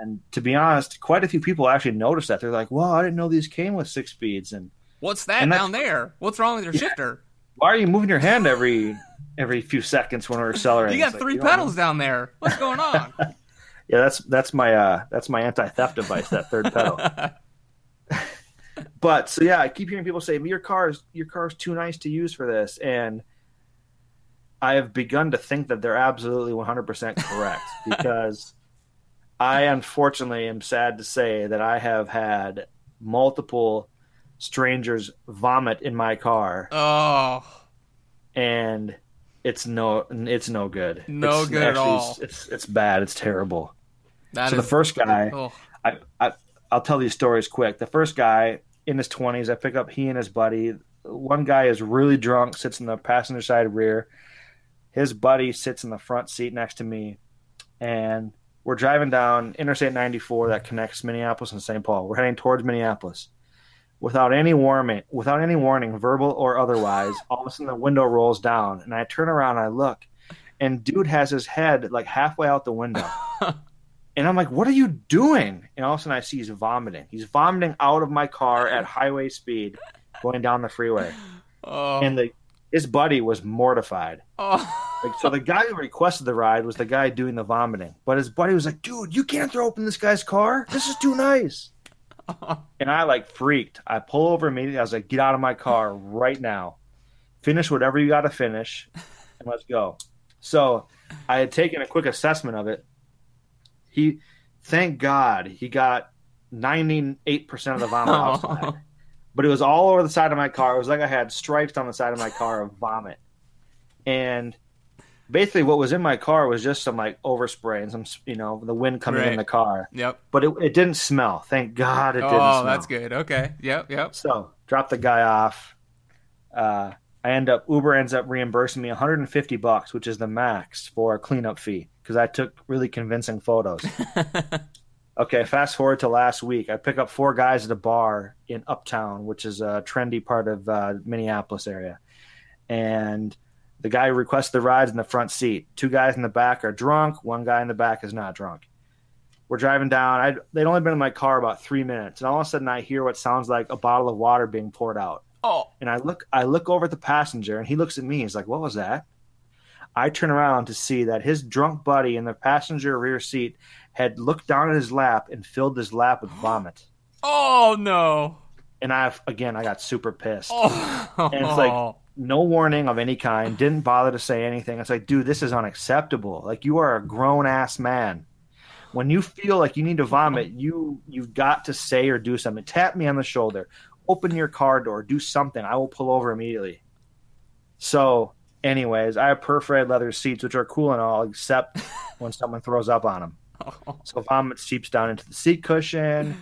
And to be honest, quite a few people actually noticed that. They're like, "Well, I didn't know these came with six speeds." And What's that And down there? What's wrong with your shifter? why are you moving your hand every every few seconds when we're accelerating? You got like, three don't pedals down there. What's going on? Yeah, that's that's my uh that's my anti theft device, that third pedal. but so yeah, I keep hearing people say your car is your car is too nice to use for this, and I have begun to think that they're absolutely 100 percent correct because I unfortunately am sad to say that I have had multiple strangers vomit in my car, oh, and it's no it's no good. No It's good at actually- all. It's it's bad. It's terrible. that so the first guy. oh, I, I I'll tell these stories quick. The first guy in his twenties, I pick up he and his buddy. One guy is really drunk, sits in the passenger side rear. His buddy sits in the front seat next to me, and we're driving down Interstate 94 that connects Minneapolis and St. Paul. We're heading towards Minneapolis. Without any warning, without any warning, verbal or otherwise, all of a sudden the window rolls down, and I turn around and I look, and dude has his head like halfway out the window. And I'm like, what are you doing? And all of a sudden I see he's vomiting. He's vomiting out of my car at highway speed going down the freeway. oh, And the his buddy was mortified. oh. Like, so the guy who requested the ride was the guy doing the vomiting. But his buddy was like, dude, you can't throw open this guy's car. This is too nice. and I like freaked. I pull over immediately. I was like, "Get out of my car right now! Finish whatever you got to finish, and let's go." So I had taken a quick assessment of it. He, thank God, he got ninety eight percent of the vomit outside, but it was all over the side of my car. It was like I had stripes on the side of my car of vomit, and basically what was in my car was just some like overspray and some you know the wind coming Right. in the car Yep. but it, it didn't smell thank god it didn't Oh, smell that's good. Okay. Yep. Yep. so drop the guy off uh, i end up uber ends up reimbursing me 150 bucks which is the max for a cleanup fee because i took really convincing photos okay fast forward to last week i pick up four guys at a bar in uptown which is a trendy part of uh, minneapolis area and the guy who requests the rides in the front seat. Two guys in the back are drunk. One guy in the back is not drunk. We're driving down. I'd, they'd only been in my car about three minutes, and all of a sudden I hear what sounds like a bottle of water being poured out. oh. And I look, I look over at the passenger, and he looks at me. He's like, "What was that?" I turn around to see that his drunk buddy in the passenger rear seat had looked down at his lap and filled his lap with vomit. Oh no. And I, again, I got super pissed. Oh. And it's like- no warning of any kind, didn't bother to say anything. It's like, dude, this is unacceptable. Like you are a grown ass man. When you feel like you need to vomit, you you've got to say or do something. Tap me on the shoulder, open your car door, do something. I will pull over immediately. So, anyways, I have perforated leather seats, which are cool and all, except when someone throws up on them. So vomit seeps down into the seat cushion.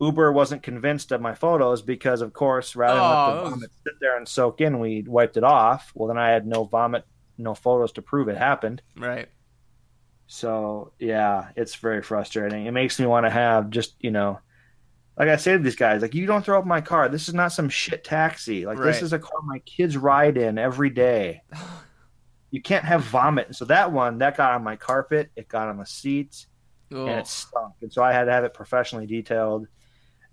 Uber wasn't convinced of my photos because, of course, rather than Oh, let the oh, was- vomit sit there and soak in, we wiped it off. Well, then I had no vomit, no photos to prove it happened. right. So yeah, it's very frustrating. It makes me want to have just you know, like I say to these guys, like you don't throw up my car. This is not some shit taxi. Like this is a car my kids ride in every day. You can't have vomit. So that one, that got on my carpet. It got on the seats Oh. and it stunk. And so I had to have it professionally detailed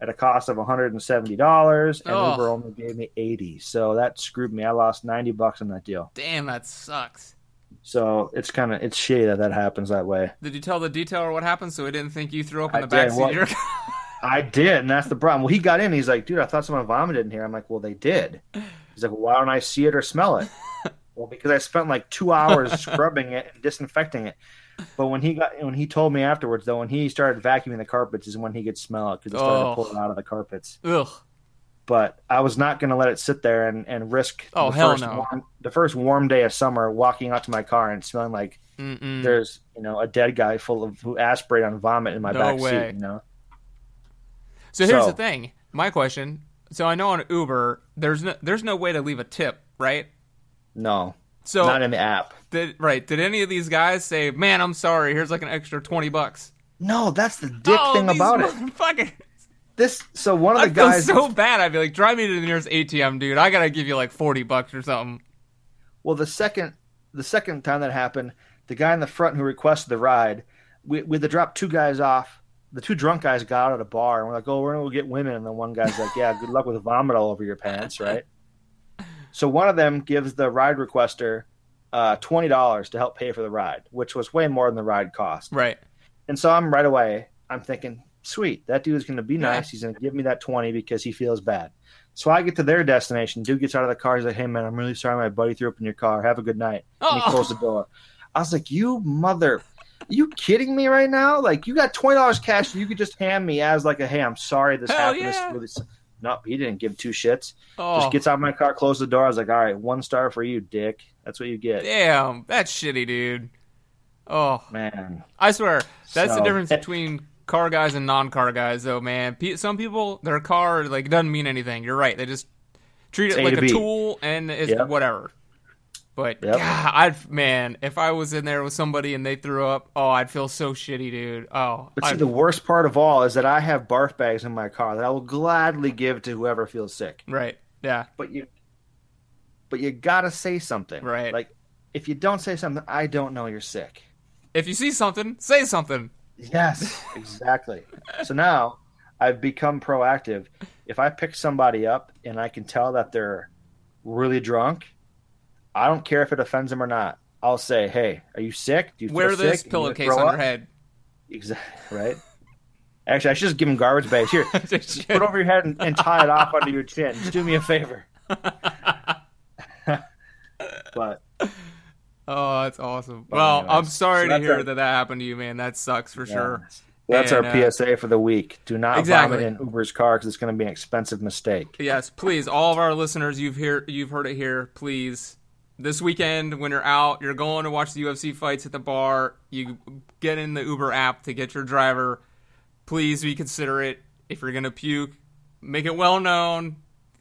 at a cost of $170 and Oh. Uber only gave me 80. So that screwed me. I lost 90 bucks on that deal. Damn, that sucks. So it's kind of it's shitty that that happens that way. Did you tell the detailer what happened so he didn't think you threw up in I the back seat Well- of your car? I did, and that's the problem. Well, he got in. He's like, "Dude, I thought someone vomited in here." I'm like, "Well, they did." He's like, well, "Why don't I see it or smell it?" well, because I spent like two hours scrubbing it and disinfecting it. But when he got when he told me afterwards, though, when he started vacuuming the carpets, is when he could smell it because it started Oh. to pull it out of the carpets. Ugh. But I was not going to let it sit there and, and risk Oh, the hell first no. warm, the first warm day of summer walking out to my car and smelling like Mm-mm. there's you know a dead guy full of who aspirate on vomit in my No back way. seat. You know, So here's So- the thing. My question. So I know on Uber, there's no there's no way to leave a tip, right? No, So not in the app. did right? Did any of these guys say, "Man, I'm sorry. Here's like an extra twenty bucks"? No, that's the dick oh, thing about it. This so one of I the feel guys. so bad. I'd be like, "Drive me to the nearest ATM, dude. I gotta give you like forty bucks or something." well, the second the second time that happened, the guy in the front who requested the ride, we we had to drop two guys off. The two drunk guys got out at a bar and we're like, "Oh, we're gonna go get women." And then one guy's like, "Yeah, good luck with vomit all over your pants, right?" So one of them gives the ride requester uh, twenty dollars to help pay for the ride, which was way more than the ride cost. Right. And so I'm right away. I'm thinking, sweet, that dude is going to be Yeah. nice. He's going to give me that twenty because he feels bad. So I get to their destination. Dude gets out of the car. He's like, "Hey man, I'm really sorry. My buddy threw up in your car. Have a good night." And he Oh. closed the door. I was like, "You mother." you kidding me right now? Like you got twenty dollars cash you could just hand me as like a hey, I'm sorry this Hell happened. This yeah. really s-" Nope, he didn't give two shits. Oh, Just gets out of my car, closed the door. I was like, all right, one star for you, dick. That's what you get. damn, that's shitty, dude. Oh, Man. I swear, that's the difference between car guys and non-car guys, though, man. Some people, their car like doesn't mean anything. You're right. They just treat it like a, a tool and it's Yep. whatever. But Yep. God, I'd man, if I was in there with somebody and they threw up, oh, I'd feel so shitty, dude. Oh, But see, I'd- the worst part of all is that I have barf bags in my car that I will gladly give to whoever feels sick. right, yeah, But you, but you gotta say something, Right. Like, if you don't say something, I don't know you're sick. if you see something, say something. Yes, exactly. so now I've become proactive. If I pick somebody up and I can tell that they're really drunk, I don't care if it offends them or not. I'll say, "Hey, are you sick? Do you feel Wear this sick? Pillowcase on up?" your head. Exactly right. Actually, I should just give him garbage bags. Here, put it over your head and, and tie it off under your chin. Just do me a favor. but Oh, that's awesome. Well, anyways, I'm sorry so to hear our- that that happened to you, man. That sucks for sure. that's And, our uh, PSA for the week. Do not Exactly. vomit in Uber's car because it's going to be an expensive mistake. Yes, please, all of our listeners, you've hear you've heard it here. Please, this weekend when you're out, you're going to watch the UFC fights at the bar. You get in the Uber app to get your driver. Please be considerate. If you're gonna puke, make it well known.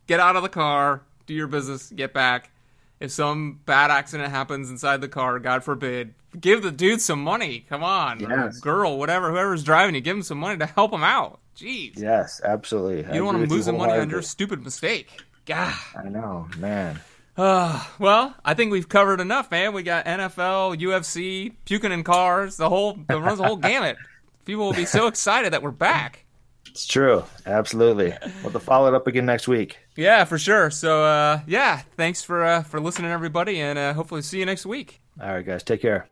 Get out of the car. Do your business. Get back. If some bad accident happens inside the car, God forbid, give the dude some money. Come on, Yes. girl, whatever, whoever's driving you, give him some money to help him out. Jeez, Yes, absolutely. you don't want him losing money on your stupid mistake. God. I know, man. Uh, well, I think we've covered enough, man. We got NFL, UFC, puking in cars, the whole the runs the whole gamut. People will be so excited that we're back. It's true. Absolutely. We'll to follow it up again next week. Yeah, for sure. So, uh, yeah, thanks for uh, for listening, everybody, and uh, hopefully see you next week. All right, guys. Take care.